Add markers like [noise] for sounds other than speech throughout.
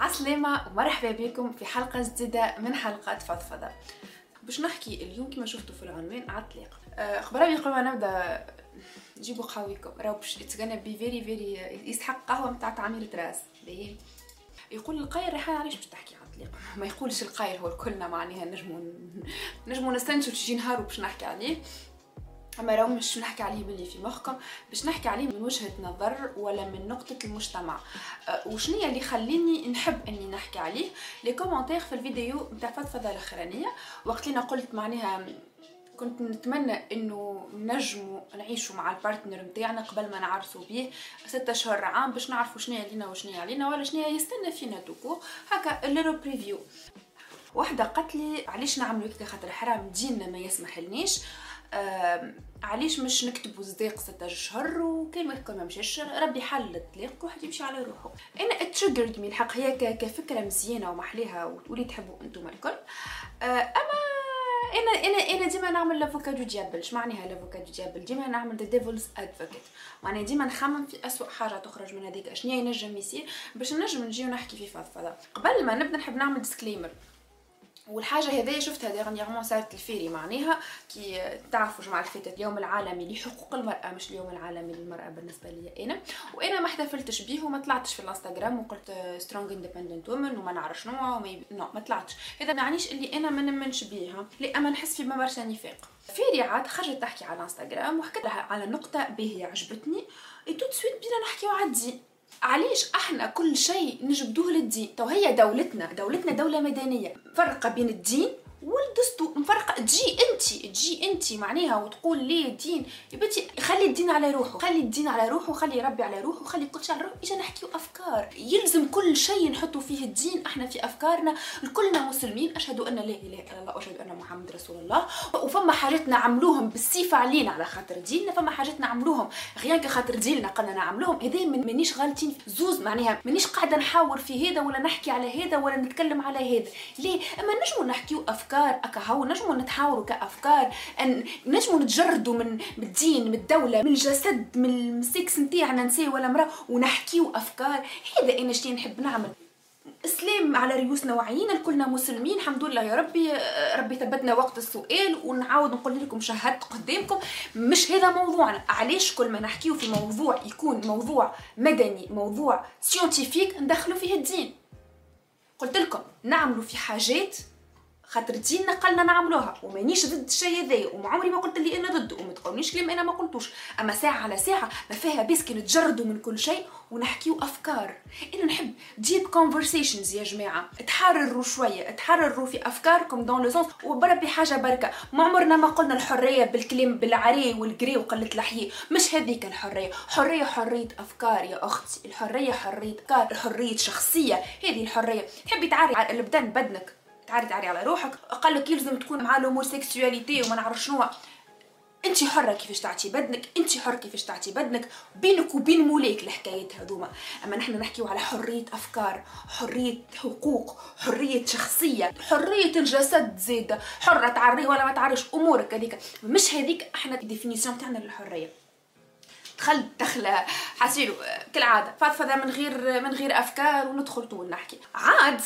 عسلامة ومرحبا بكم في حلقة جديدة من حلقات فضفضة. باش نحكي اليوم كما شفتوا في العنوان على الطلاق. خبراوي قبل ما نبدأ جيبوا قهويكم. راهو باش gonna be very very يسحق قهوة نتاع تعمير راس باهي. يقول القاير ريحان علاش باش تحكي على الطلاق؟ [laughs] ما يقولش القاير هو كلنا معناها نجمو نجمو نستنشوا تجي نهار باش نحكي عليه. أما راهو مش نحكي عليه باللي في مخكم باش نحكي عليه من وجهة نظر ولا من نقطة المجتمع. أه وشنو اللي خليني نحب إني نحكي عليه؟ les commentaires في الفيديو نتاع فضفضه الأخرانية. وقت اللي قلت معناها كنت نتمنى إنه نجموا نعيشوا مع ال partner نتاعنا قبل ما نعرسوا به ستة شهور عام باش نعرفوا شنو لينا وشنو علينا ولا شنو يستنى فينا توكو هكا الليرو preview واحدة قالت لي علاش نعملوا هكا خاطر حرام ديننا ما يسمح علاش مش نكتبوا صداق ستة شهر وكان ما ما مشاش ربي حل الطلاق واحد يمشي على روحه أنا اتريجرد من الحق هي كفكرة مزيانة ومحليها واللي تحبوا أنتم الكل. آه أما أنا أنا أنا ديما نعمل l'avocat du diable. اش معناها l'avocat du diable؟ ديما نعمل the devil's advocate معناها ديما نخمم في اسوء حاجة تخرج من هذيك. أشنيا ينجم يصير؟ باش نجم نجي ونحكي في فضفضة. قبل ما نبدأ نحب نعمل disclaimer والحاجة هذه شفتها dernièrement صارت l'affaire معناها كي تعرفوا جمعة الفاتت اليوم العالمي لحقوق المرأة مش اليوم العالمي للمرأة بالنسبة لي أنا. وأنا ما احتفلتش به وما طلعتش في الانستغرام وقلت strong independent woman وما نعرف شنو وما نو ما طلعتش. هذا ما يعنيش اللي أنا ما نمنش بيها لا اما نحس في برشا نفاق فيري عاد خرجت تحكي على الانستغرام وحكيت لها على نقطة باهيه عجبتني et tout de suite بينا نحكيو على علاش إحنا كل شيء نجبدوه للدين؟ تو هي دولتنا دولتنا دولة مدنية. فرقة بين الدين والدستور مفرقة. تجي أنت تجي أنت معناها وتقول لي دين يا خلي الدين على روحه. خلي الدين على روحه خلي ربي على روحه خلي كل شيء على روحه. اجا نحكيو أفكار. يلزم كل شيء نحطوا فيه الدين. إحنا في أفكارنا. كلنا مسلمين. أشهد أن لا إله إلا الله وأشهد أن محمد رسول الله. وفما حاجات نعملوهم بالصفة علينا على خاطر ديننا. فما حاجات نعملوهم غير كخاطر ديننا قلنا نعملوهم هذا من مانيش غالطين زوز معناها. مانيش قاعدة نحاور في هذا ولا نحكي على هذا ولا نتكلم على هذا. ليه؟ أما نجموا نحكيو أفكار. افكار اكهو نجموا نتحاوروا كأفكار. أن نجموا نتجردوا من الدين من الدولة من الجسد من السكس نتاعنا نساء ولا مرأة ونحكيو أفكار. هذا أنا شتي نحب نعمل. إسلام على ريوسنا وعينا كلنا مسلمين الحمد لله يا ربي. ربي ثبتنا وقت السؤال ونعاود نقول لكم شهدت قدامكم. مش هذا موضوعنا. علاش كل ما نحكيو في موضوع يكون موضوع مدني موضوع scientifique ندخلوا فيه الدين. قلت لكم نعملوا في حاجات خاطر ديننا قالنا نعملوها. ومانيش ضد الشيء هذايا. وعمري ما قلت اللي أنا ضده وما تقولنيش كلام أنا ما قلتوش. أما ساعة على ساعة ما فيها بس كي نتجردوا من كل شيء ونحكيو أفكار. أنا نحب deep conversations يا جماعة. تحرروا شوية. تحرروا في أفكاركم dans le sens وبربي حاجة بركة. ما عمرنا ما قلنا الحرية بالكلام بالعري والجري وقلة الحياة مش هذيك الحرية. حرية حرية أفكار يا أختي. الحرية حرية أفكار. حرية شخصية. هذه الحرية. تحبي تعري على البدن بدنك. تعري تعري على روحك. أقل يلزم تكون مع ال homosexualité وما نعرف شنو. أنت حرة كيفاش تعطي بدنك أنت حر كيفاش تعطي بدنك. بينك وبين مولاك الحكايات هذوما. أما نحن نحكيو على حرية أفكار حرية حقوق حرية شخصية حرية الجسد زيد. حرة تعري ولا ما تعريش أمورك هذيك. مش هذيك إحنا ال définition تاعنا للحرية. دخلت دخله حسيلو كالعادة. فضفضه من غير من غير أفكار وندخل طول نحكي. عاد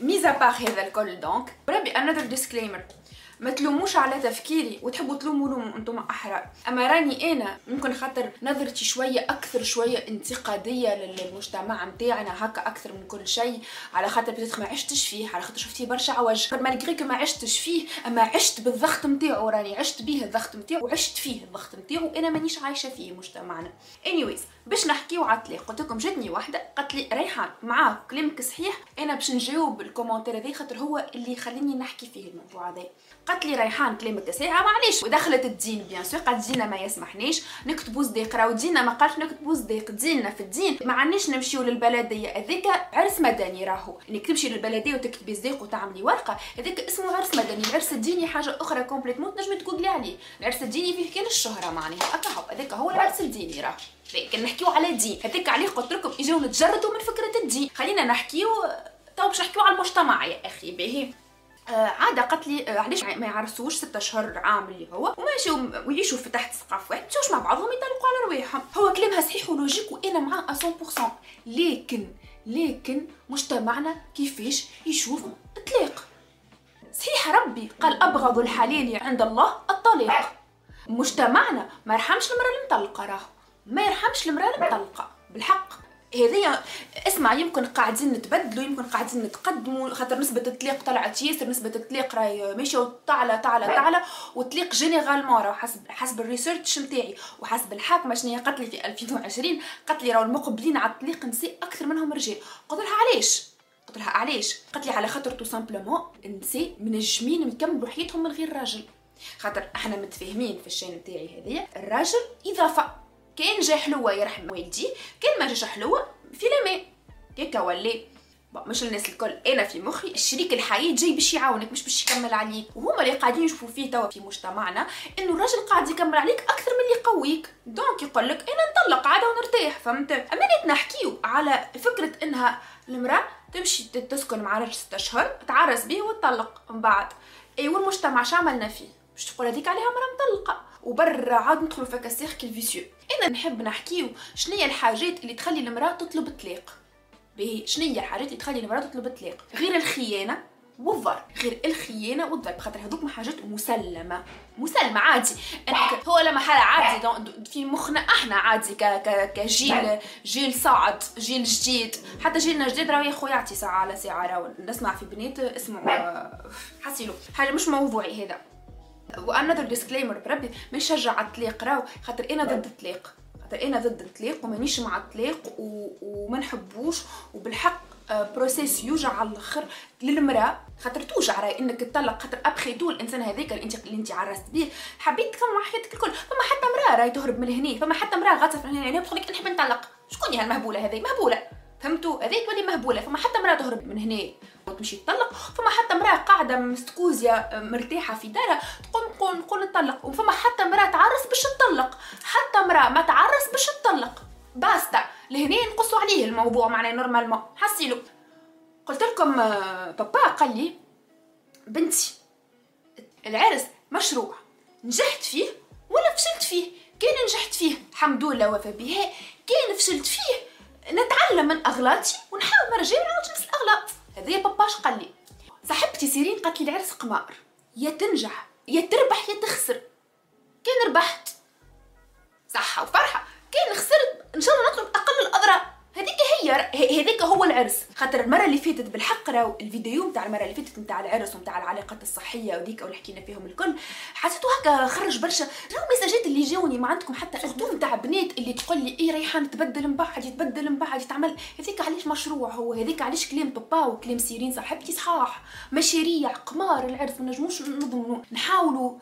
mis à part هذا الكل donc. بربي another disclaimer ما تلوموش على تفكيري. وتحبوا تلوموا لهم أنتم أحرار. أما راني أنا ممكن خاطر نظرتي شوية أكثر شوية انتقادية للمجتمع نتاعنا هكا أكثر من كل شيء. على خاطر بديت ما عشتش فيه. على خاطر شفت فيه برشا عوج. malgré ما عشتش فيه أما عشت بالضغط نتاعو راني عشت به الضغط نتاعو وعشت فيه الضغط نتاعو أنا مانيش عايشة فيه مجتمعنا. Anyways باش نحكيو على الطلاق قلت لكم جاتني وحده قالت لي ريحان معاك كلامك صحيح أنا باش نجاوب ال commentaire هذا خاطر هو اللي يخليني نحكي فيه الموضوع هذا. قالت لي ريحان كلامك ساعه معليش. ودخلت الدين bien sûr قالت دينا ما يسمحنيش. نكتبوا صداق راهو دينا ما قالش نكتبوا صداق ديننا في الدين. ما عندناش نمشيو للبلدية هذيك عرس مدني راهو. انك تمشي للبلدية وتكتبي صداق وتعملي ورقة. هذيك اسمه عرس مدني. العرس الديني حاجة أخرى complètement تنجمي تجوجلي عليه. العرس الديني فيه كان الشهرة معناها. هكا هذاك هو العرس الديني راه كان نحكيو على دين هذاك عليه قلت لكم إجاو نتجردوا من فكرة الدين خلينا نحكيو تو باش نحكيو على المجتمع يا أخي باهي. آه عاده قالت لي آه علاش ما يعرسوش ستة اشهر عام اللي هو؟ وماشي ويعيشوا في تحت سقف واحد. مشاوش مع بعضهم يطلقوا على رواحهم. هو كلامها صحيح ولوجيك وأنا معاه 100% لكن لكن مجتمعنا كيفاش يشوف الطلاق صحيح ربي قال أبغض الحلال عند الله الطلاق. مجتمعنا ما يرحمش المرأة المطلقه راه. ما يرحمش المرأة المطلقه بالحق. هذه اسمع يمكن قاعدين نتبدلوا يمكن قاعدين نتقدموا خاطر نسبة الطلاق طلعت ياسر نسبة الطلاق راهي ماشية تعلى تعلى تعلى والطلاق généralement راه حسب حسب ال research نتاعي وحسب الحاكمة. شنو هي؟ قالت لي في 2020 قالت لي راهو المقبلين على الطلاق نساء أكثر منهم رجال. قلت لها علاش؟ قلت لها علاش؟ قالت لي على خاطر tout simplement النساء منجمين يكملوا حياتهم من غير راجل. خاطر إحنا متفاهمين في ال chaîne نتاعي هذيا الراجل إضافة. كان جا حلوة يرحم والدي كان ما جاش حلوة في لامي هكا ولي. مش الناس الكل. أنا في مخي الشريك الحياة جاي باش يعاونك مش باش يكمل عليك. وهما اللي قاعدين يشوفوا فيه توا في مجتمعنا إنه الراجل قاعد يكمل عليك أكثر من اللي يقويك. دونك يقول لك أنا نطلق عادة ونرتاح فهمت؟ أما نحكيو على فكرة إنها المرأة تمشي تسكن مع راجل ستة أشهر تعرس به وتطلق من بعد. اي والمجتمع شو عملنا فيه؟ باش تقول هذيك عليها مرة مطلقة. وبرا عاد ندخلوا في كاسيركل فيسيو أنا نحب نحكيو شنو الحاجات اللي تخلي المرأة تطلب الطلاق باهي شنو الحاجات اللي تخلي المرأة تطلب الطلاق غير الخيانة والضرب. غير الخيانة والضرب خاطر هذوك حاجات مسلمة. مسلمة عادي. إنك هو لما حاله عادي. في مخنا أحنا عادي ك ك كجيل جيل صاعد جيل جديد. حتى جيلنا جديد راه يا خويا يعطي ساعة على ساعة. راه نسمع في بنات اسمعوا. حسيلو حاجة مش موضوعي هذا. و another disclaimer بربي ما نشجع على الطلاق راهو خاطر أنا ضد الطلاق خاطر أنا ضد الطلاق ومانيش مع الطلاق وما نحبوش وبالحق process آه، يوجع على الآخر للمرأة. خاطر توجع راهي إنك تطلق خاطر après tout الإنسان هذاك اللي انت اللي أنت عرست به. حبيت تكمل مع حياتك الكل فما حتى مراه راهي تهرب من هنا فما حتى مراه غاصة في هنا تقول لك نحب نطلق. شكون هي المهبولة هذه؟ مهبولة. فهمتوا؟ هذيك تولي مهبولة فما حتى مراه تهرب من هنا. وتمشي تطلق فما حتى مراه قاعدة مستكوزيه مرتاحة في دارها تقول نقول نقول نطلق. وفما حتى مراه تعرس باش تطلق. حتى مراه ما تعرس باش تطلق. basta. لهنا نقصوا عليه الموضوع معناه normalement حسيلو. قلت لكم آه، بابا قال لي بنتي العرس مشروع. نجحت فيه ولا فشلت فيه؟ كان نجحت فيه الحمد لله وفى بها. كان فشلت فيه نتعلم من اغلاطي ونحاول ما نرجع نعاود نفس الأغلاط. هذا باباش قال لي. صاحبتي سيرين قالت لي العرس قمار. يا تنجح يا تربح يا تخسر. كان ربحت صحة وفرحة. كان خسرت إن شاء الله نطلب أقل الأضرار. هذيك هي هذيك هو العرس. خاطر المرة اللي فاتت بالحق راهو الفيديو نتاع المرة اللي فاتت نتاع العرس ونتاع العلاقات الصحية وذيك واللي حكينا فيهم الكل حسيتو هكا خرج برشا. راهو ميساجات اللي جاوني ما عندكم حتى surtout نتاع بنات اللي تقول لي اي ريحان تبدل من بعد يتبدل من بعد يتعمل هذيك علاش مشروع هو؟ هذيك علاش كلام بابا وكلام سيرين صاحبتي صحاح. مشاريع قمار العرس ما نجموش نضمنوا نحاولوا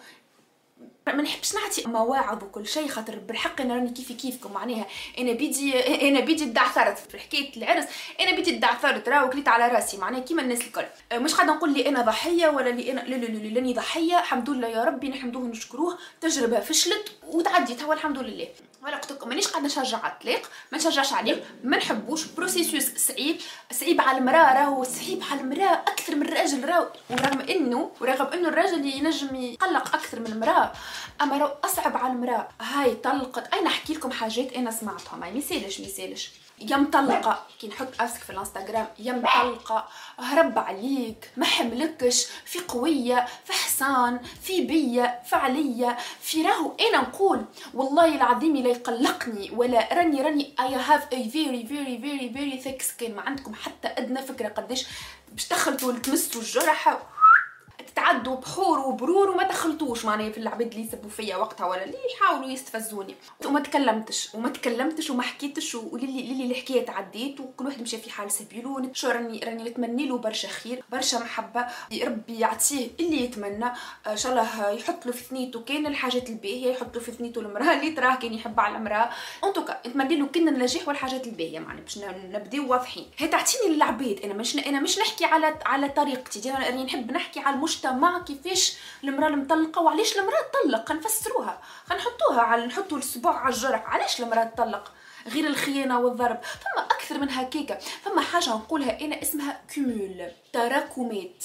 ما نحبش نعطي مواعظ وكل شيء خاطر بالحق أنا راني كيفي كيفكم. معناها أنا بيدي أنا بيدي دعثرت في حكاية العرس. أنا بيدي دعثرت راه وكليت على راسي. معناها كيما الناس الكل. مش قاعدة نقول لي أنا ضحية ولا لي أنا لا لا لا لاني ضحية. الحمد لله يا ربي نحمدوه ونشكروه. تجربة فشلت وتعديت هو الحمد لله. ولا قلت لكم مانيش قاعدة نشجع على الطلاق ما نشجعش عليه ما نحبوش. processus صعيب صعيب على المرأة راهو صعيب على المرأة أكثر من الراجل راهو ورغم إنه ورغم إنه الراجل ينجم يقلق أكثر من المرأة. أما راهو أصعب على المرأة. هاي طلقت. أنا نحكي لكم حاجات أنا سمعتهم. هاي ميسالش ميسالش يا مطلقة كي نحط اسك في الانستغرام يا مطلقة هرب عليك ما حملكش. في قوية في حصان في بية في عليا في راهو أنا نقول والله العظيم لا يقلقني ولا راني راني I have a very very very very thick skin. ما عندكم حتى أدنى فكرة قداش باش دخلتوا تمسوا الجرح. تعدوا بحور وبرور وما دخلتوش معناها في العباد اللي يسبوا فيا وقتها ولا اللي يحاولوا يستفزوني. وما تكلمتش وما تكلمتش وما حكيتش وللي للي الحكاية تعديت وكل واحد مشى في حال سبيلو شو راني راني نتمنى له برشا خير برشا محبة ربي يعطيه اللي يتمنى. إن شاء الله يحط له في ثنيته كان الحاجات الباهية يحط له في ثنيته المرأة اللي تراه كان يحب على المرأة. ان توكا نتمنى له كنا النجاح والحاجات الباهية معناها باش نبداو واضحين. هي تعطيني للعباد أنا مش أنا مش نحكي على على طريقتي راني نحب نحكي على المجتمع كيفاش المرأة المطلقة وعلاش المرأة تطلق؟ خنفسروها خنحطوها على نحطوا الصباع على الجرح. علاش المرأة تطلق؟ غير الخيانة والضرب. فما أكثر من هكاكا. فما حاجة نقولها أنا اسمها cumul تراكمات.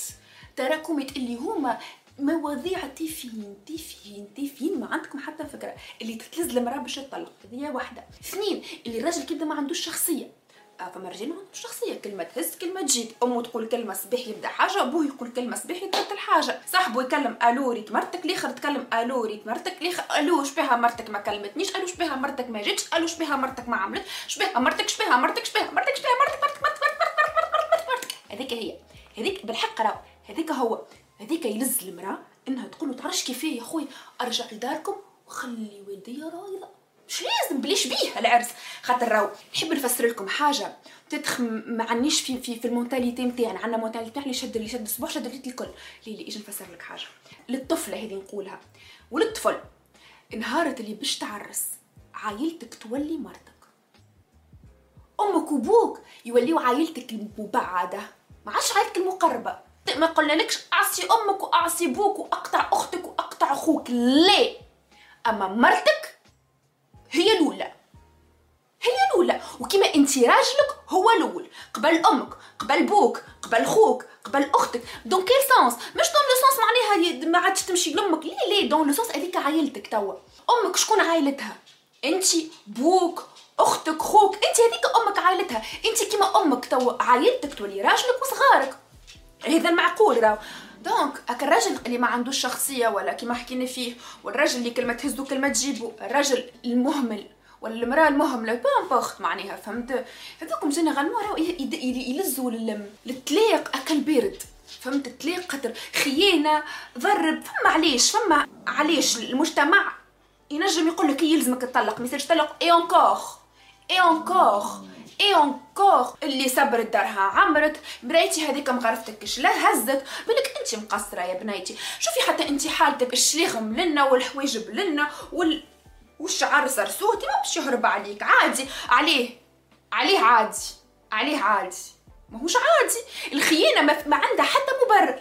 تراكمات اللي هما مواضيع تافهين تافهين تافهين ما عندكم حتى فكرة. اللي تتلز المرأة باش تطلق. هذه واحدة. اثنين اللي الراجل كده ما عندوش شخصية. فما رجال ما عندوش شخصية كلمة تهز كلمة تجيب أمه تقول كلمة صباح يبدأ حاجة أبوه يقول كلمة صباح يتبدل حاجة صاحبه يكلم ألو ريت مرتك الآخر تكلم ألو ريت مرتك الآخر. ألو شبيها مرتك ما كلمتنيش؟ ألو شبيها مرتك ما جاتش ألو شبيها مرتك ما عملت شبيها مرتك شبيها مرتك شبيها مرتك شبيها مرتك مرتك مرتك مرتك مرتك مرتك مرتك هذيك هي. هذيك بالحق راه هذيك هو. هذيك يلز المرأة إنها تقول له تعرفش كيفاه يا خويا أرجع لداركم وخلي والدي رايضة. مش لازم بليش بيه العرس؟ خاطر راهو نحب نفسر لكم حاجة. تدخ ما عنيش في في في المونتاليتي نتاعنا عندنا مونتاليتي اللي شد اللي شد الصباح شد الريت الكل. ليلي أجي نفسر لك حاجة. للطفله هذه نقولها. وللطفل نهارة اللي باش تعرس عائلتك تولي مرتك. أمك وبوك يوليو عائلتك المبعدة. ما عادش عائلتك المقربة. ما قلنالكش أعصي أمك وأعصي بوك وأقطع أختك وأقطع أخوك. لا. أما مرتك هي الأولى. هي الأولى. وكما أنت راجلك هو الأول. قبل أمك قبل بوك قبل خوك قبل أختك. dans quel sens مش dans le sens معناها ما عادش تمشي لأمك. ليه ليه؟ dans le sens هذيك عائلتك توا. أمك شكون عائلتها؟ أنت بوك أختك خوك. أنت هذيك أمك عائلتها. أنت كيما أمك توا. عائلتك تولي راجلك وصغارك. هذا المعقول راهو. donc هكا الراجل اللي ما عندوش شخصية ولا كيما حكينا فيه والراجل اللي كلمة تهزو كلمة تجيبو الراجل المهمل ولا المرأة المهملة peu importe معناها فهمت؟ هذوكم généralement راهو يلزوا للطلاق أكل بارد فهمت؟ طلاق خاطر خيانة ضرب فما علاش فما علاش المجتمع ينجم يقول لك يلزمك تطلق ما تطلق اي انكور اي انكور اي انكور اللي صبرت دارها عمرت برايتي هذيك مغرفتك لا هزت بالك انت مقصرة يا بنيتي. شوفي حتى انت حالتك الشليغ ملنا والحوايج بلنا وال والشعر سرسوتي ما باش يهرب عليك. عادي. عليه. عليه عادي. عليه عادي. ما هوش عادي. الخيانة ما, ما عندها حتى مبرر.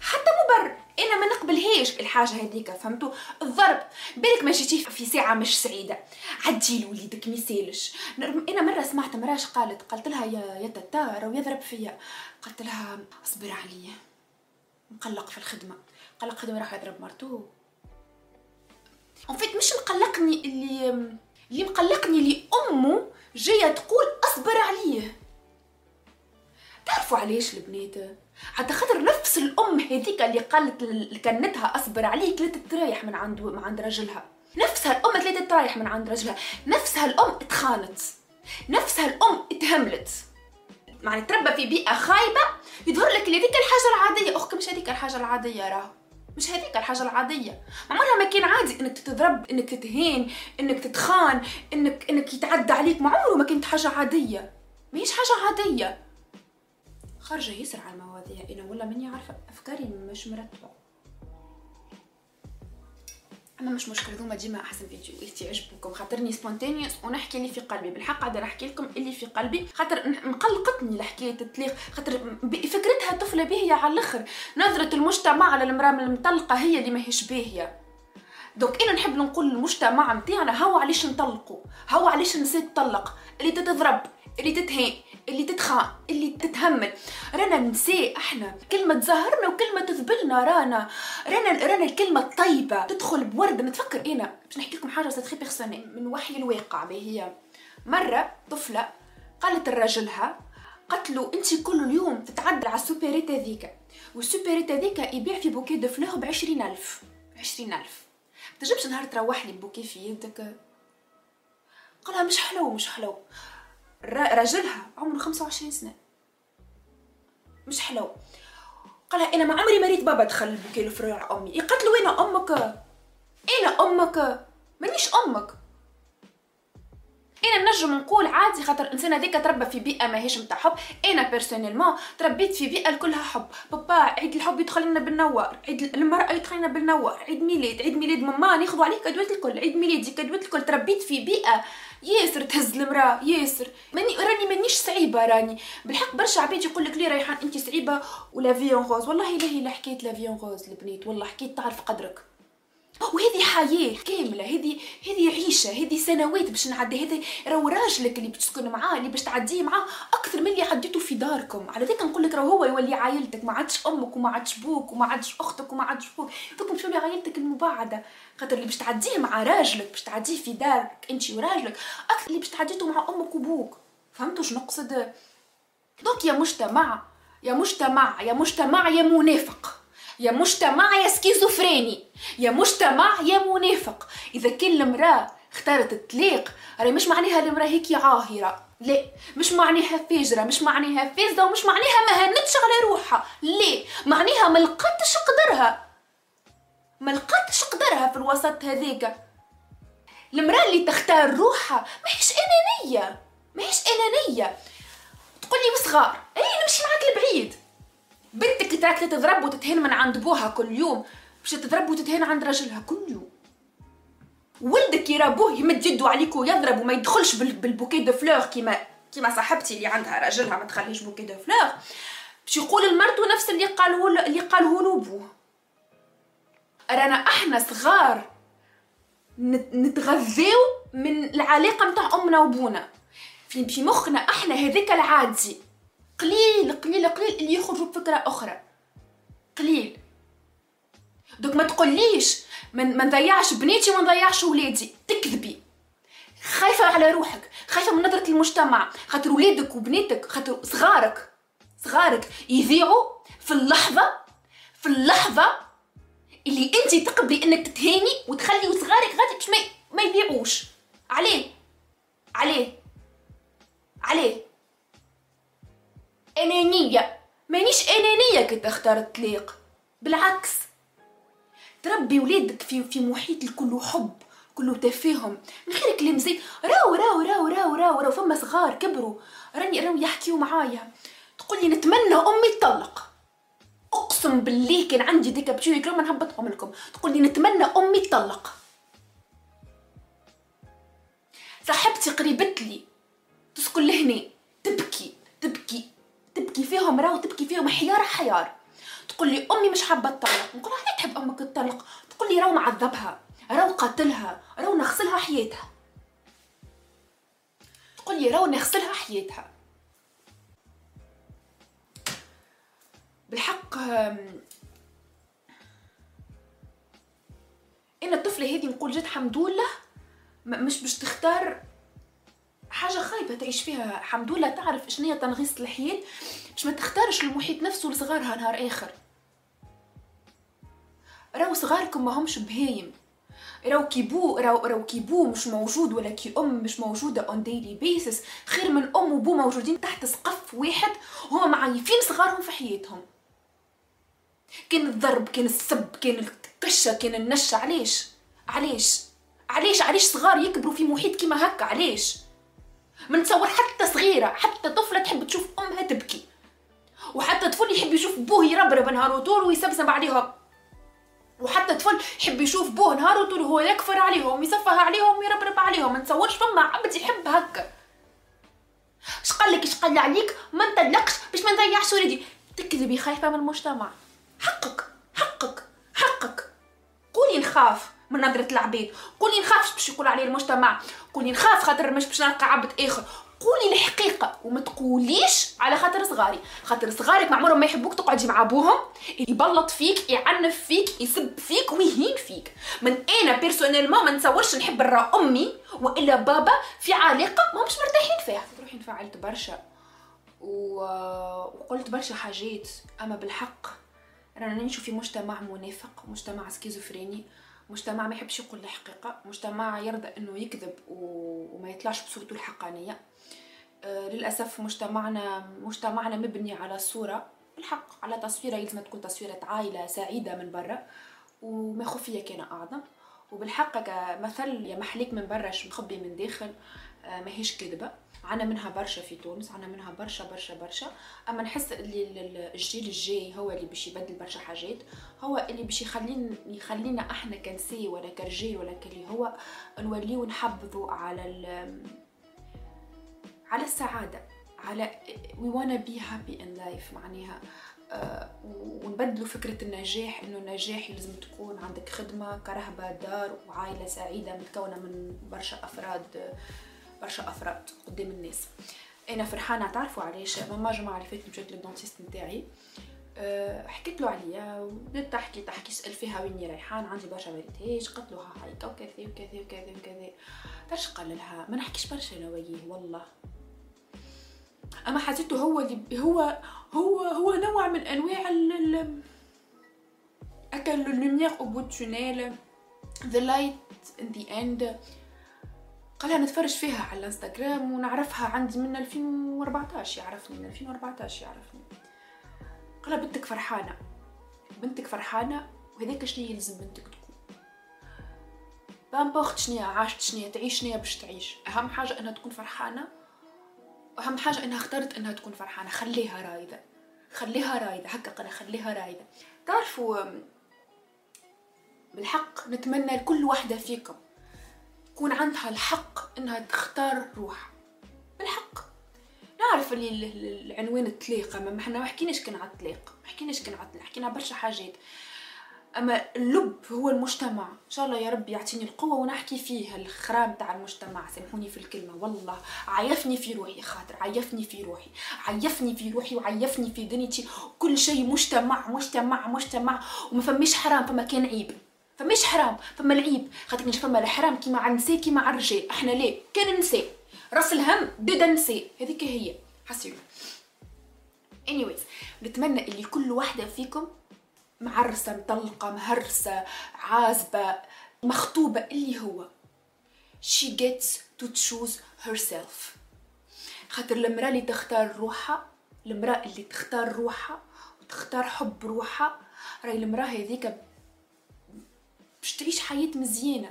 حتى مبرر. أنا ما نقبلهاش الحاجة هذيك فهمتوا الضرب بالك ما جيتي في ساعة مش سعيدة. عدي لوليدك ما يسالش أنا مرة سمعت مراش قالت قالت لها يا يا تتا راهو يضرب فيا. قالت لها اصبر عليا مقلق في الخدمة. قلق خدمة راح يضرب مرتو. فيت مش مقلقني اللي اللي مقلقني اللي أمه جاية تقول اصبر عليه تعرفوا علاش البنات حتى خاطر نفس الأم هذيك اللي قالت لكنتها أصبر عليك لا تتريح من عند من عند رجلها. نفسها الأم اللي تتريح من عند رجلها. نفسها الأم اتخانت. نفسها الأم اتهملت. يعني تربى في بيئة خايبة يظهر لك هذيك الحاجة العادية. اخك مش هذيك الحاجة العادية راه مش هذيك الحاجة العادية. عمرها ما كان عادي إنك تتضرب إنك تتهين إنك تتخان انك إنك يتعدى عليك. ما عمره ما كانت حاجة عادية. ماهيش حاجة عادية. خارجه يسرع على المواضيع أنا ولا ماني عارفة أفكاري مش مرتبة. أما مش مشكل ذوما ديما أحسن فيديو يعجبكم خاطرني سبونتينيوس ونحكي اللي في قلبي. بالحق قاعدة نحكي لكم اللي في قلبي. خاطر مقلقتني الحكاية التطليق. خاطر فكرتها طفلة باهيه على الأخر. نظرة المجتمع على المرأة المطلقه هي اللي ماهيش باهيه donc أنا نحب نقول للمجتمع نتاعنا هو علاش نطلقوا؟ هو علاش النساء تطلق؟ اللي تتضرب اللي تتهين اللي تتخان اللي تتهمل رانا نساء إحنا كلمة تزهرنا وكلمة تذبلنا رانا. رانا رانا الكلمة الطيبة تدخل بورد. نتفكر أنا باش نحكي لكم حاجة très personnelle من وحي الواقع هي مرة طفلة قالت لراجلها قالت له انت كل اليوم تتعدل على ال supérette هذيك وال supérette هذيك يبيع في bouquet de بعشرين ألف. عشرين ألف. تجيبش نهار تروح لي bouquet في يدك قالها مش حلو مش حلو. راجلها عمره 25 سنة. مش حلو. قالها أنا ما عمري مريت بابا دخل bouquet de fleurs لأمي. له وين أمك؟ اين أمك. مانيش أمك. أنا نجم نقول عادي خاطر الإنسان هذيك تربى في بيئة ماهيش نتاع حب. أنا personnellement تربيت في بيئة كلها حب. بابا عيد الحب يدخل لنا بالنوار عيد المرأة يدخل لنا بالنوار عيد ميلاد عيد ميلاد ماما ناخذوا عليه كادوات الكل عيد ميلادي كادوات الكل. تربيت في بيئة ياسر تهز المرأة ياسر. ماني راني مانيش صعيبة راني. بالحق برشا عباد يقول لك لي ريحان انت صعيبة. و la vie en rose والله لا هي حكيت la vie en rose البنات. والله حكيت تعرف قدرك. وهذه حياة كاملة هذه هذه عيشة هذه سنوات باش نعدي هذا راهو راجلك اللي باش تسكن معاه اللي باش تعديه معاه أكثر من اللي عديته في داركم. على ذاك نقول لك راهو هو يولي عائلتك ما عادش أمك وما عادش بوك وما عادش أختك وما عادش خوك. donc تولي عائلتك المبعدة خاطر اللي باش تعديه مع راجلك باش تعديه في دارك أنت وراجلك أكثر اللي باش تعديته مع أمك وبوك. فهمتوا شنو نقصد؟ donc يا مجتمع يا مجتمع يا مجتمع يا منافق. يا مجتمع يا سكيزوفريني. يا مجتمع يا منافق. إذا كل المراه اختارت الطليق راهي مش معناها المراه هيك عاهرة. لا مش معناها فاجرة مش معناها فاسدة ومش معناها ما هنتش على روحها. لا معناها ما لقاتش قدرها. ما لقاتش قدرها في الوسط هذاك المراه اللي تختار روحها ماهيش أنانية ماهيش أنانية. تقول لي وصغار أي نمشي معاك لبعيد. بنتك تراك تضرب وتتهين من عند بوها كل يوم. باش تضرب وتتهين عند راجلها كل يوم ولدك يرا بوه يمد يده عليك ويضرب وما يدخلش بال bouquet de fleurs كيما كيما صاحبتي اللي عندها راجلها ما تخليش bouquet de fleurs. باش يقول لمرته نفس اللي قاله اللي قاله له بوه رانا إحنا صغار نتغذاو من العلاقة متاع أمنا وبونا في مخنا إحنا هذاك العادي. قليل قليل قليل اللي يخرجوا بفكرة أخرى. قليل. دوك ما تقوليش من ما نضيعش بنيتي وما نضيعش ولادي تكذبي خايفة على روحك خايفة من نظرة المجتمع خاطر ولادك وبنيتك خاطر صغارك صغارك يذيعوا في اللحظة في اللحظة اللي انت تقبلي انك تتهاني وتخلي صغارك غادي باش ما يبيعوش عليه عليه عليه انانيه مانيش انانيه كي تختار الطليق بالعكس تربي ولادك في في محيط الكل حب كله تفاهم. من غير كلام زي راو راو راو راو راو راو فما صغار كبروا. راني راو يحكيو معايا. تقول لي نتمنى أمي تطلق. أقسم بالله كان عندي ديك بشوي كلام نهبطهم لكم. تقول لي نتمنى أمي تطلق. صاحبتي قريبتلي تسكن لهنا. تبكي. تبكي. تبكي فيهم راهو تبكي فيهم حيار حيار. تقول لي أمي مش حابة تطلق نقول لها تحب أمك تطلق تقول لي راهو معذبها راهو قاتلها راهو نغسلها حياتها. تقول لي راهو نغسلها حياتها. بالحق إن الطفلة هذه نقول جد حمد لله مش باش تختار حاجة خايبة تعيش فيها الحمد لله تعرف شنو هي تنغيص الحياة باش ما تختارش المحيط نفسه لصغارها نهار آخر. راهو صغاركم ما همش بهايم. راهو كي بو راهو راهو كي بو مش موجود ولا كي أم مش موجودة اون ديلي بيسس خير من أم وبو موجودين تحت سقف واحد هما معيفين صغارهم في حياتهم. كان الضرب كان السب كان الكشة كان النشه علاش؟ علاش؟ علاش؟ علاش صغار يكبروا في محيط كيما هكا؟ علاش؟ ما نتصور حتى صغيرة حتى طفلة تحب تشوف أمها تبكي. وحتى طفل يحب يشوف بوه يربرب نهار وطول ويسبسب عليهم. وحتى طفل يحب يشوف بوه نهار وطول وهو يكفر عليهم ويسفه عليهم ويربرب عليهم. ما نتصورش فما عبد يحب هكا. اش قال لك؟ اش قال عليك؟ ما نطلقش باش ما نضيعش ولدي تكذبي خايفة من المجتمع. حقك حقك حقك. قولي نخاف. من نظرة العباد قولي نخاف اش باش يقول عليه المجتمع. قولي نخاف خاطر مش باش نلقى عبد آخر. قولي الحقيقة وما تقوليش على خاطر صغاري. خاطر صغارك ما عمرهم ما يحبوك تقعدي مع أبوهم يبلط فيك يعنف فيك يسب فيك ويهين فيك. من أنا personnellement ما نتصورش نحب نرى أمي وإلا بابا في علاقة ما مش مرتاحين فيها. تروحي انفعلت برشا. و... وقلت برشا حاجات. أما بالحق رانا نعيشو في مجتمع منافق مجتمع سكيزوفريني. مجتمع ما يحبش يقول الحقيقة. مجتمع يرضى إنه يكذب وما يطلعش بصورته الحقانية. آه، للأسف مجتمعنا مجتمعنا مبني على صورة بالحق على تصويرة يلزم تكون تصويرة عائلة سعيدة من برا وما خفية كان أعظم. وبالحق مثل يا محليك من برا مخبي من داخل آه، ماهيش كذبة. عنا منها برشا في تونس عنا منها برشا برشا برشا. أما نحس اللي الجيل الجاي هو اللي باش يبدل برشا حاجات. هو اللي باش يخلينا يخلينا إحنا كنسي ولا كرجال ولا كلي هو نوليو نحبذوا على على السعادة على we wanna be happy in life معناها. آه، ونبدلوا فكرة النجاح إنه النجاح لازم تكون عندك خدمة كرهبة دار وعائلة سعيدة متكونة من برشا أفراد. برشا أفراد قدام الناس. أنا فرحانة تعرفوا علاش ماما اللي فاتت مشيت للدونتيست نتاعي. أه حكيت له عليا وبدأت تحكي تحكي سأل فيها ويني رايحان عندي برشا مريتهاش قلت له هايكا وكذا وكذا وكذا وكذا. تعرفش قال لها ما نحكيش برشا أنا وياه والله. أما حسيته هو اللي هو هو هو نوع من أنواع ال la lumière au bout du tunnel the light in the end قالها نتفرج فيها على الانستغرام ونعرفها عندي من 2014 يعرفني من 2014 يعرفني. قالها بنتك فرحانة بنتك فرحانة وهذاك شنو يلزم بنتك تكون؟ peu importe شنيا عاشت شنيا تعيش شنيا باش تعيش. أهم حاجة إنها تكون فرحانة وأهم حاجة إنها اختارت إنها تكون فرحانة. خليها رايدة خليها رايدة هكا قال خليها رايدة. تعرفوا بالحق نتمنى لكل واحدة فيكم يكون عندها الحق إنها تختار روحها. بالحق. نعرف اللي العنوان الطليقه ما إحنا ما حكيناش كان على الطلاق ما حكيناش كان على الطلاق حكينا برشا حاجات. أما اللب هو المجتمع. إن شاء الله يا رب يعطيني القوة ونحكي فيه الخرام تاع المجتمع. سامحوني في الكلمة والله. عيفني في روحي خاطر عيفني في روحي. عيفني في روحي وعيفني في دنيتي. كل شيء مجتمع مجتمع مجتمع وما فماش حرام فما كان عيب. فماش حرام فما العيب. خاطر مش فما الحرام كيما على النساء كيما على الرجال. إحنا ليه؟ كان النساء. راس الهم ديدا النساء. هذيك هي. حسيو. Anyways نتمنى اللي كل واحدة فيكم معرسة مطلقة مهرسة عازبة مخطوبة اللي هو. She gets to choose herself. خاطر المرأة اللي تختار روحها المرأة اللي تختار روحها وتختار حب روحها راهي المرأة هذيك باش تعيش حياة مزيانة.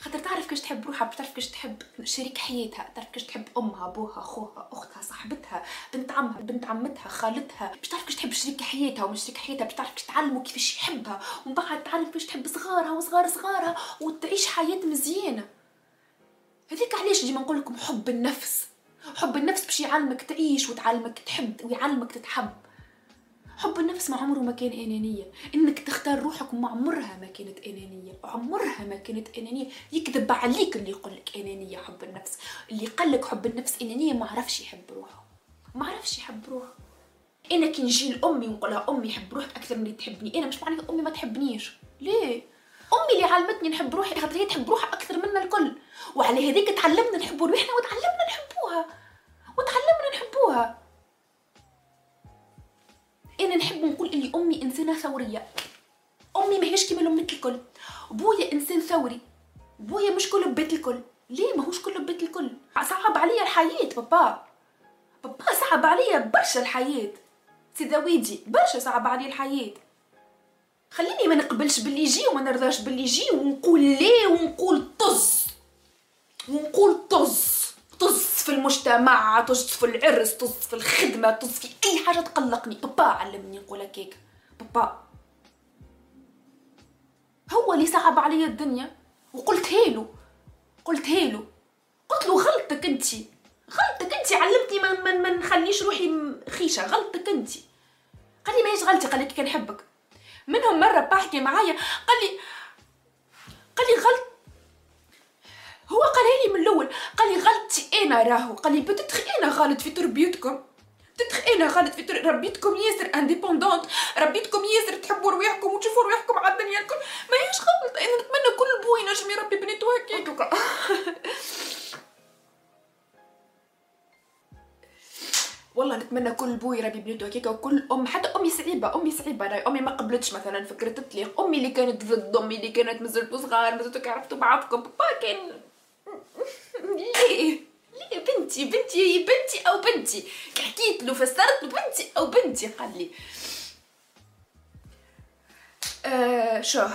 خاطر تعرف كيش تحب روحها بتعرف كيش تحب شريك حياتها تعرف كيش تحب أمها أبوها أخوها أختها صاحبتها بنت عمها بنت عمتها خالتها. باش تعرف كيش تحب شريك حياتها ومش شريك حياتها باش تعرف كيش تعلموا كيفاش يحبها. ومن بعد تعرف كيش تحب صغارها وصغار صغارها وتعيش حياة مزيانة. هذيك علاش ديما نقول لكم حب النفس. حب النفس باش يعلمك تعيش وتعلمك تحب ويعلمك تتحب. حب النفس ما عمره ما كان إنانية. إنك تختار روحك ما عمرها ما كانت إنانية. عمرها ما كانت إنانية. يكذب عليك اللي يقول لك إنانية حب النفس. اللي قال لك حب النفس إنانية ما عرفش يحب روحه. ما عرفش يحب روحه. أنا كي نجي لأمي ونقول لها أمي حب روحك أكثر من اللي تحبني. أنا مش معناتها أمي ما تحبنيش. ليه؟ أمي اللي علمتني نحب روحي. خاطر هي تحب روحها أكثر منا الكل. وعلى هذيك تعلمنا نحب روحنا وتعلمنا نحبوها. وتعلمنا نحبوها. أنا نحب نقول اللي أمي إنسانة ثورية. أمي ماهيش كيما الامات الكل. بويا إنسان ثوري. بويا مش كل بيت الكل. ليه ماهوش كل بيت الكل؟ صعب عليا الحياة بابا. بابا صعب عليا برشا الحياة. سيدا ويدي برشا صعب عليا الحياة. خليني ما نقبلش باللي يجي وما نرضاش باللي يجي ونقول ليه المجتمع طز في العرس طز في الخدمة طز في أي حاجة تقلقني. بابا علمني نقول هكاك بابا. هو اللي صعب عليا الدنيا. وقلتهالو. قلتهالو. قلت له غلطك أنت. غلطك أنت. علمتني ما من ما نخليش روحي خيشة. غلطك أنت. قال لي ماهيش غلطي. قال لي كي نحبك. منهم مرة بحكي معايا. قال لي قال لي غلط هو قال لي من الأول. قال لي غلطتي أنا راهو. قال لي peut-être أنا غلط في تربيتكم. peut-être أنا غلط في تر... ربيتكم ياسر indépendantes ربيتكم ياسر تحبوا رواحكم وتشوفوا رواحكم على الدنيا الكل. ما هيش غلط. أنا نتمنى كل بوي ينجم يربي بنيته هكاك [laughs] والله نتمنى كل بوي يربي بنيته هكاك وكل أم حتى أمي صعيبة. أمي صعيبة راي أمي ما قبلتش مثلا فكرة الطليق أمي اللي كانت ضد أمي اللي كانت مازلتوا صغار مازلتوا عرفتوا بعضكم. بابا كان ليه؟ ليه بنتي؟ بنتي هي بنتي أو بنتي؟ حكيت له فسرت بنتي أو بنتي؟ قال لي. آه شو؟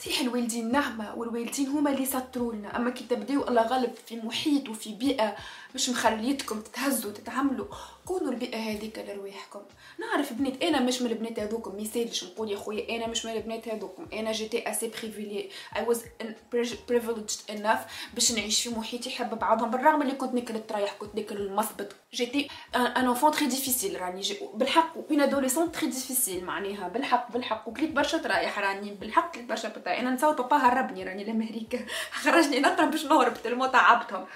صحيح الوالدين نعمة والوالدين هما اللي سطروا لنا. أما كي تبداو الله غالب في محيط وفي بيئة مش مخليتكم تتهزوا تتعاملوا كونوا البيئة هذيك لرواحكم. نعرف بنات أنا مش من البنات هذوكم مثالش نقول يا خويا أنا مش من البنات هذوكم. أنا جيتي اسي بريفيلي اي واز privileged enough باش نعيش في محيط يحب بعضهم. بالرغم اللي كنت ناكل الطريح كنت ناكل المصبط جيتي ان انفون تري ديفيسيل راني. بالحق اون ادوليسون تري ديفيسيل معناها. بالحق بالحق. وكليت برشا طرايح راني. بالحق كليت برشا بطايح أنا نتصور بابا هربني راني لأمريكا. [laughs] خرجني نقرا باش نهرب تلمو تعبتهم.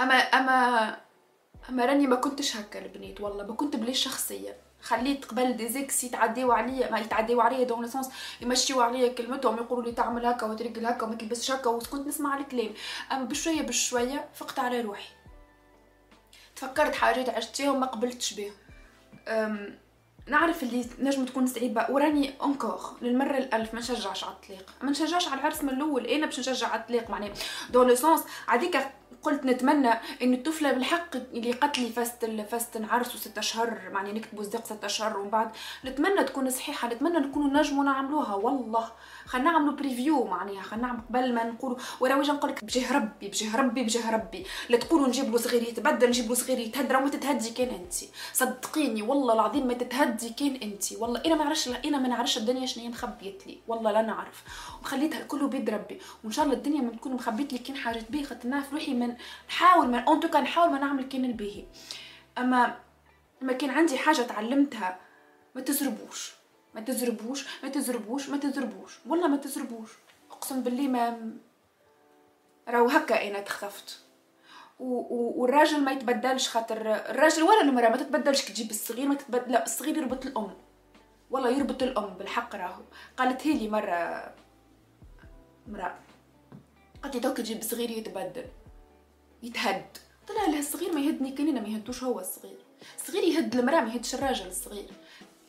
اما اما أما راني ما كنتش هكا البنات والله ما كنت بلي شخصية. خليت قبل دي زيكس يتعداو عليا ما يتعداو عليا دون سونس يمشيو عليا كلمتهم يقولوا لي تعمل هكا وترقل هكا وما تلبسش هكا وكنت نسمع الكلام. أما بشوية بشوية فقت على روحي. تفكرت حاجات عشتيهم ما قبلتش بهم نعرف اللي نجم تكون صعيبة. وراني انكور للمرة الألف ما نشجعش على الطلاق ما نشجعش على العرس من الأول أنا باش نشجع على الطلاق معناها. دون لو سونس عاديك قلت نتمنى إن الطفلة بالحق اللي قتلي فاست فاست نعرسوا ستة أشهر معني نكتبوا صديق ستة أشهر ومن بعد نتمنى تكون صحيحة نتمنى نكونوا نجموا نعملوها والله. خلينا نعملوا بريفيو معناها خلينا نعمل قبل ما نقولوا ورا وجه نقول لك بجاه ربي بجاه ربي بجاه ربي. لا تقولوا نجيب له صغير يتبدل نجيب له صغير يتهدر وما تتهدي كان أنت. صدقيني والله العظيم ما تتهدي كان أنت. والله أنا ما نعرفش أنا ما نعرفش الدنيا شنو هي مخبيت لي. والله لا نعرف. وخليتها كله بيد ربي. وإن شاء الله الدنيا ما تكون مخبيت لي كان حاجات بيه خاطر نعرف روحي من نحاول ما اون توكا نحاول ما نعمل كان الباهي. أما ما كان عندي حاجة تعلمتها ما تزربوش. ما تزربوش ما تزربوش ما تزربوش. والله ما تزربوش. اقسم بالله ما راهو هكا أنا تخطفت. والراجل ما يتبدلش خاطر الراجل ولا المرأة ما تتبدلش كي تجيب الصغير ما تتبدل لا الصغير يربط الأم. والله يربط الأم بالحق راهو. قالت لي مرة مرأة. قالت لي دوك تجيب صغير يتبدل يتهد. طلع لها الصغير ما يهدني كان ما يهدوش هو الصغير. الصغير يهد المرأة ما يهدش الراجل الصغير.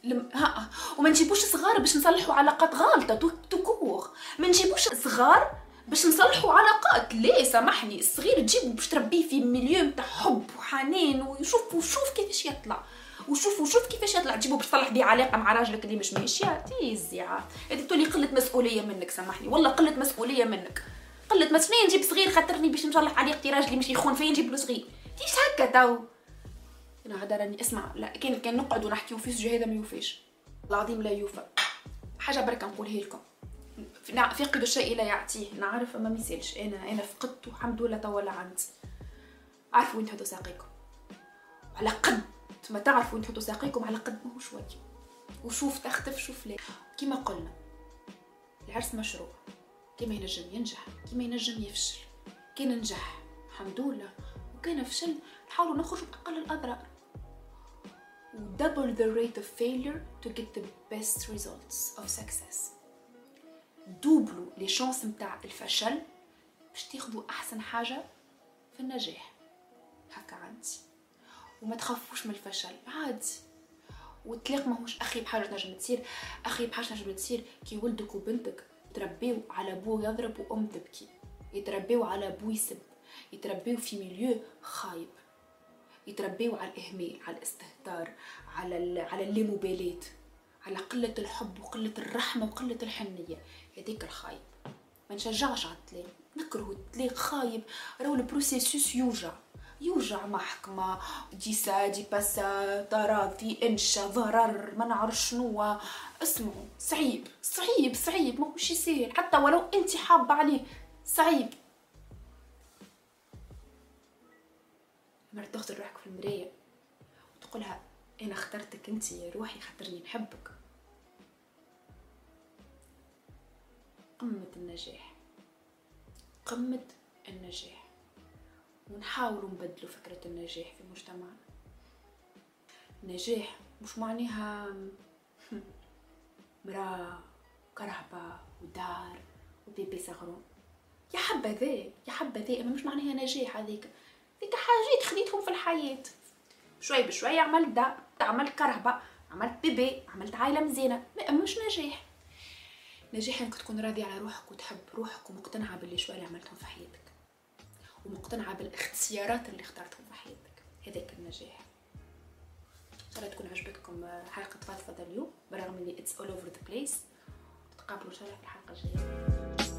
لم... ها وما نجيبوش صغار باش نصلحوا علاقات غالطة. تكوغ ما نجيبوش صغار باش نصلحوا علاقات. ليه؟ سامحني. الصغير تجيبه باش تربيه في مليون تاع حب وحنان ويشوف وشوف كيفاش يطلع. وشوف وشوف كيفاش يطلع. تجيبه باش تصلح بيه علاقة مع راجلك اللي مش ماشية. تيزيعه هذه تولي قلة مسؤولية منك سامحني. والله قلة مسؤولية منك. قلة مسؤولية. نجيب صغير خاطرني باش نصلح علاقتي راجلي مش يخون فيا نجيب له صغير. تيش هكا تو. أنا هذا راني أسمع. لا كان كان نقعد ونحكيو في السجن هذا ما يوفيش. العظيم لا يوفى. حاجة بركة نقولها لكم. فاقد الشيء لا يعطيه. نعرف ما ميسالش أنا أنا فقدت والحمد لله توا عندي عارفوا وين تحطوا ساقيكم. على قد ما تعرفوا وين تحطوا ساقيكم على قد ما هو شوي وشوف تختف شوف لا كيما قلنا العرس مشروع. كيما ينجم ينجح. كيما ينجم يفشل. كي ننجح الحمد لله. وكان فشل. نحاولوا نخرجوا بأقل الأضرار double the rate of failure to get the best results of success. doublez les chances نتاع الفشل باش تاخذوا أحسن حاجة في النجاح. هكا عندي. وما تخافوش من الفشل عادي. والطلاق ماهوش أخي بحاجة تنجم تصير. أخي بحاجة تنجم تصير كي ولدك وبنتك تربيو على بو يضرب وأم تبكي. يتربيو على بو يسب. يتربيو في milieu خايب. يتربيو على الإهمال على الاستهتار على على اللامبالاة على قلة الحب وقلة الرحمة وقلة الحنية. هذيك الخايب. ما نشجعش على الطلاق نكره الطلاق خايب. راهو ال processus يوجع. يوجع محكمة. de ça de passer تراضي إنشا ضرر ما نعرف شنو. اسمعوا. صعيب. صعيب صعيب. ماهوش يسهل حتى ولو انت حابة عليه. صعيب. مرة تغسل روحك في المراية وتقولها أنا اخترتك أنت يا روحي خاطرني نحبك. قمة النجاح. قمة النجاح. ونحاولوا نبدلوا فكرة النجاح في مجتمعنا. النجاح مش معناها [laughs] مرأة كرهبة ودار وبيبي صغرون يا حبذا يا حبذا أما مش معناها نجاح هذيك. ديك حاجات خديتهم في الحياة. شوي بشوي عملت دا عملت كرهبة عملت بيبي عملت عائلة مزيانة. مش نجاح. نجاح إنك تكون راضي على روحك وتحب روحك ومقتنعة باللي شوي اللي عملتهم في حياتك. ومقتنعة بالاختيارات اللي اخترتهم في حياتك. هذاك النجاح. إن شاء الله تكون عجبتكم حلقة فضفضة اليوم برغم إني it's all over the place نتقابلوا إن شاء الله في الحلقة الجاية.